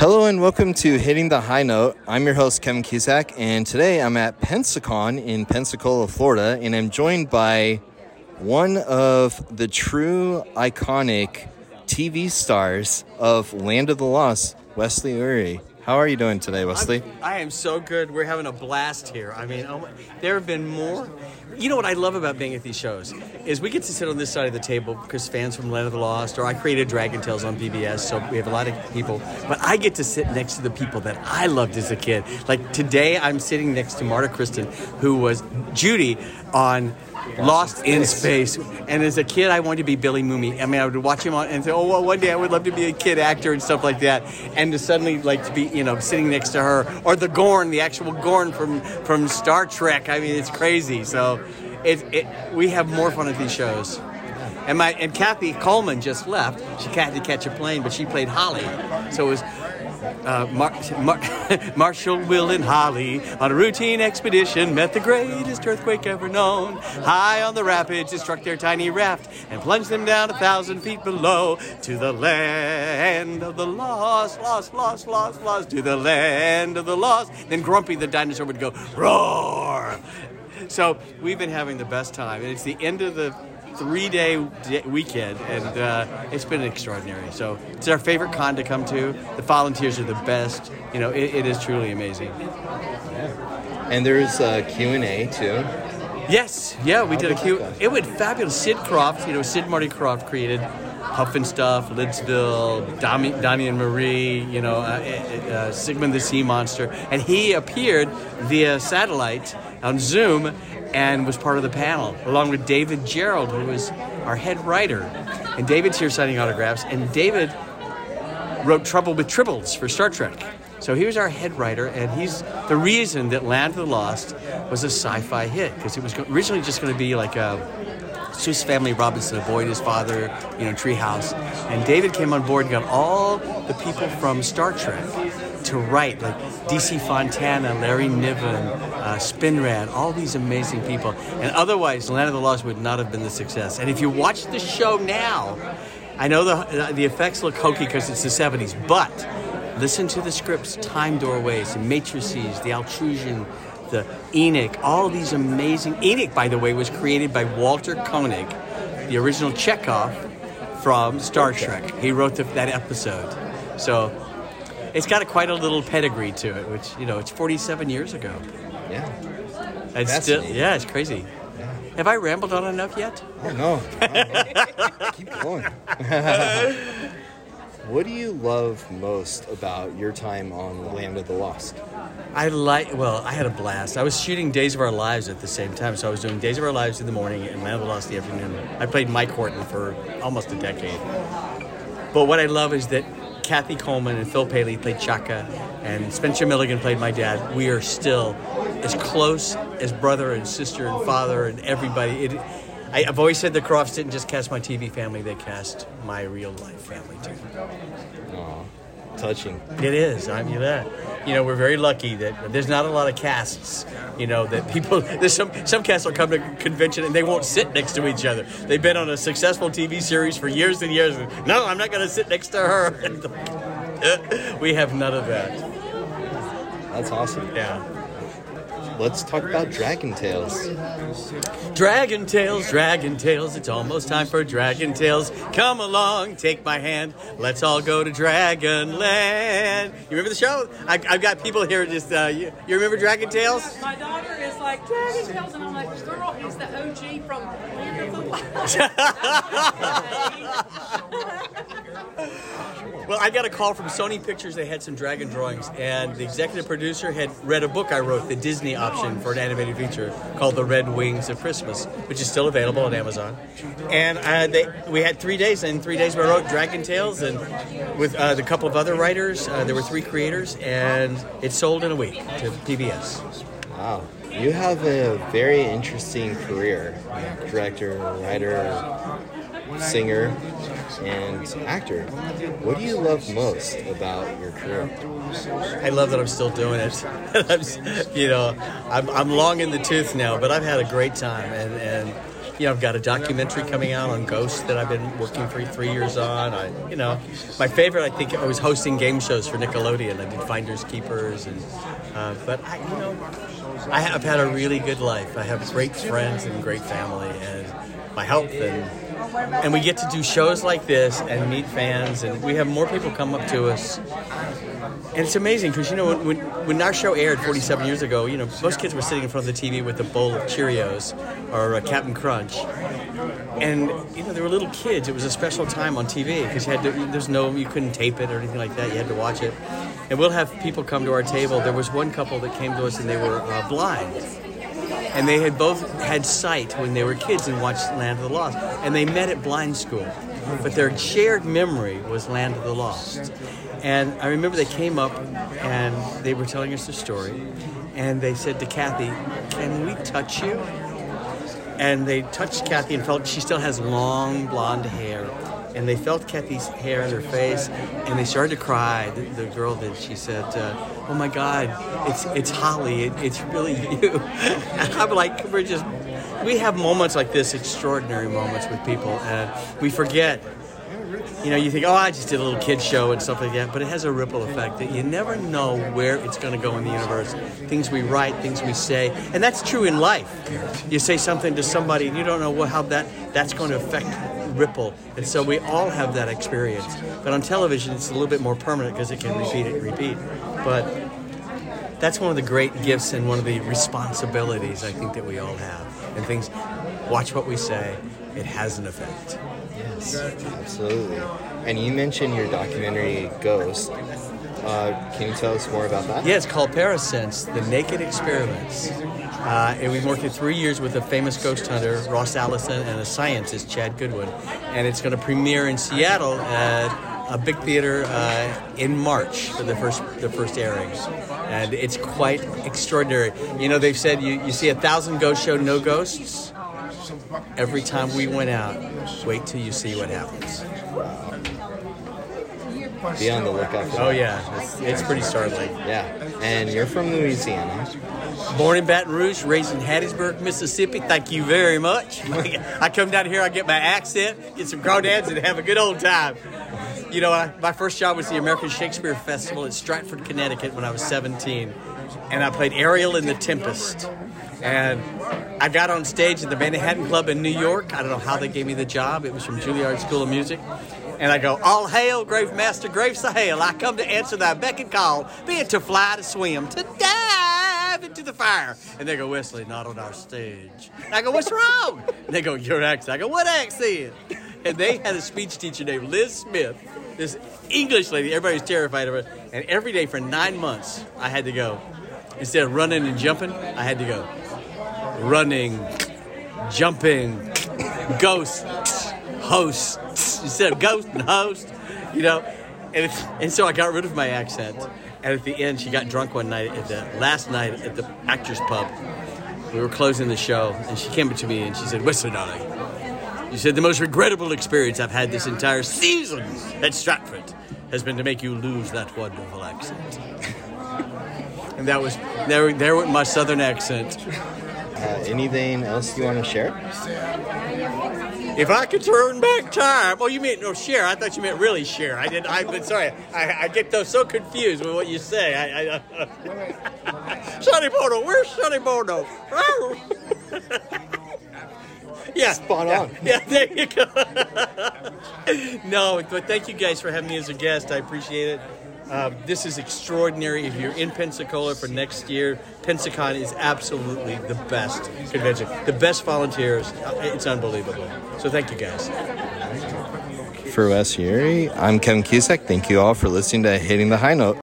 Hello and welcome to Hitting the High Note. I'm your host, Kevin Cusack, and today I'm at Pensacon in Pensacola, Florida, and I'm joined by one of the true iconic TV stars of Land of the Lost, Wesley Eure. How are you doing today, Wesley? I'm, I am so good. We're having a blast here. I mean, oh my, there have been more. You know what I love about being at these shows is we get to sit on this side of the table because fans from Land of the Lost, or I created Dragon Tales on PBS, so we have a lot of people. But I get to sit next to the people that I loved as a kid. Like today, I'm sitting next to Marta Kristen, who was Judy on Lost in Space. And as a kid, I wanted to be Billy Mumy. I mean, I would watch him on and say, "Oh, well, one day I would love to be a kid actor and stuff like that." And to suddenly like to be, you know, sitting next to her or the Gorn, the actual Gorn from from Star Trek. I mean, it's crazy. So, it, it we have more fun at these shows. And my and Kathy Coleman just left. She had to catch a plane, but she played Holly. So it was uh, Mar- Mar- Marshall, Will, and Holly on a routine expedition met the greatest earthquake ever known. High on the rapids, it struck their tiny raft and plunged them down a thousand feet below to the land of the lost, lost, lost, lost, lost, to the land of the lost. Then Grumpy the dinosaur would go roar. So we've been having the best time, and it's the end of the three-day weekend, and uh, it's been extraordinary. So it's our favorite con to come to. The volunteers are the best. You know, it, it is truly amazing. And there's uh, Q&A too. Yes, yeah, we did a Q. It went fabulous. Sid Krofft, you know, Sid Marty Krofft created Pufnstuf, Lidsville, Dami, Donnie and Marie, you know, uh, uh, Sigmund the Sea Monster, and he appeared via satellite on Zoom and was part of the panel, along with David Gerrold, who was our head writer. And David's here signing autographs, and David wrote Trouble with Tribbles for Star Trek. So he was our head writer, and he's the reason that Land of the Lost was a sci-fi hit because it was originally just going to be like a Swiss Family Robinson, a boy and his father, you know, Treehouse. And David came on board and got all the people from Star Trek to write, like DC Fontana, Larry Niven, uh, Spinrad, all these amazing people. And otherwise, Land of the Lost would not have been the success. And if you watch the show now, I know the, the effects look hokey because it's the 70s, but listen to the scripts, Time Doorways, the Matrices, the Altrusian, the Enik, all these amazing. Enik, by the way, was created by Walter Koenig, the original Chekov from Star Trek. He wrote the, that episode. So it's got a, quite a little pedigree to it, which, you know, it's 47 years ago. Yeah. It's still, yeah, it's crazy. Have I rambled on enough yet? Oh, no. Keep going. what do you love most about your time on Land of the Lost? I like, well, I had a blast. I was shooting Days of Our Lives at the same time. So I was doing Days of Our Lives in the morning and Land of the Lost in the afternoon. I played Mike Horton for almost a decade. But what I love is that Kathy Coleman and Phil Paley played Chaka, and Spencer Milligan played my dad. We are still as close as brother and sister and father and everybody. It, I, have always said the Kroffts didn't just cast my TV family; they cast my real life family too. Aww, touching. It is. I mean that. You know, we're very lucky that there's not a lot of casts. You know that people. There's some some casts will come to convention and they won't sit next to each other. They've been on a successful TV series for years and years. And, no, I'm not going to sit next to her. we have none of that. That's awesome. Yeah let's talk about Dragon Tales. Dragon Tales, Dragon Tales, it's almost time for Dragon Tales. Come along, take my hand, let's all go to Dragon Land. You remember the show? I, have got people here just, uh, you, you, remember Dragon Tales? My daughter is like, Dragon Tales, and I'm like, girl, he's the OG from Land of the Well, I got a call from Sony Pictures. They had some dragon drawings, and the executive producer had read a book I wrote, the Disney option for an animated feature called The Red Wings of Christmas, which is still available on Amazon. And uh, they, we had three days, and three days we wrote Dragon Tales, and with uh, the couple of other writers, uh, there were three creators, and it sold in a week to PBS. Wow. You have a very interesting career director, writer, singer, and actor. What do you love most about your career? I love that I'm still doing it. You know, I'm, I'm long in the tooth now, but I've had a great time, and, and You know, I've got a documentary coming out on ghosts that I've been working for three years on. I, you know, my favorite, I think, I was hosting game shows for Nickelodeon. I did Finders Keepers, and uh, but I, you know, I have had a really good life. I have great friends and great family, and my health and and we get to do shows like this and meet fans, and we have more people come up to us. And it's amazing because you know when, when our show aired 47 years ago, you know most kids were sitting in front of the TV with a bowl of Cheerios or a Captain Crunch, and you know they were little kids. It was a special time on TV because you had to. There's no you couldn't tape it or anything like that. You had to watch it. And we'll have people come to our table. There was one couple that came to us and they were uh, blind and they had both had sight when they were kids and watched Land of the Lost, and they met at blind school. But their shared memory was Land of the Lost. And I remember they came up and they were telling us the story, and they said to Kathy, Can we touch you? And they touched Kathy and felt she still has long blonde hair and they felt Kathy's hair on their face, and they started to cry. The, the girl did. She said, uh, "Oh my God, it's it's Holly. It, it's really you." And I'm like, we're just we have moments like this, extraordinary moments with people, and we forget. You know, you think, oh, I just did a little kid show and stuff like that, but it has a ripple effect that you never know where it's going to go in the universe. Things we write, things we say, and that's true in life. You say something to somebody, and you don't know how that that's going to affect ripple. And so we all have that experience. But on television, it's a little bit more permanent because it can repeat it repeat. But that's one of the great gifts and one of the responsibilities I think that we all have. And things, watch what we say, it has an effect. Yes, absolutely. And you mentioned your documentary Ghost. Uh, can you tell us more about that? Yeah, it's called Parasense, The Naked Experiments. Uh, and we've worked for three years with a famous ghost hunter, Ross Allison, and a scientist, Chad Goodwin. And it's going to premiere in Seattle at a big theater uh, in March for the first the first airing. And it's quite extraordinary. You know, they've said you, you see a thousand ghost show, no ghosts. Every time we went out, wait till you see what happens. Be on the lookout for Oh yeah, it's, it's pretty startling. Yeah. And you're from Louisiana. Born in Baton Rouge, raised in Hattiesburg, Mississippi. Thank you very much. I come down here, I get my accent, get some crawdads, and have a good old time. You know, I, my first job was the American Shakespeare Festival at Stratford, Connecticut when I was 17. And I played Ariel in The Tempest. And I got on stage at the Manhattan Club in New York. I don't know how they gave me the job. It was from Juilliard School of Music. And I go, All hail, grave master, graves to hail. I come to answer thy beck and call, be it to fly, to swim, to dive into the fire. And they go, Wesley, not on our stage. And I go, What's wrong? And they go, Your accent. I go, What accent? And they had a speech teacher named Liz Smith, this English lady. Everybody was terrified of her. And every day for nine months, I had to go. Instead of running and jumping, I had to go running, jumping, ghost, host, instead of ghost and host, you know. And, and so I got rid of my accent. And at the end, she got drunk one night at the last night at the Actors Pub. We were closing the show, and she came up to me and she said, "Listen, darling, you said the most regrettable experience I've had this entire season at Stratford has been to make you lose that wonderful accent." and that was there. There went my southern accent. Uh, anything else you want to share? If I could turn back time, oh, you meant no share? I thought you meant really share. I did. I'm sorry. I, I get those so confused with what you say. I, I, Sonny Bono, where's Sonny Bono? yeah, Spot yeah, on. Yeah, there you go. no, but thank you guys for having me as a guest. I appreciate it. Um, this is extraordinary. If you're in Pensacola for next year, Pensacon is absolutely the best convention. The best volunteers. Uh, It's unbelievable. So thank you guys. For Wes Eure, I'm Kevin Cusack. Thank you all for listening to Hitting the High Note.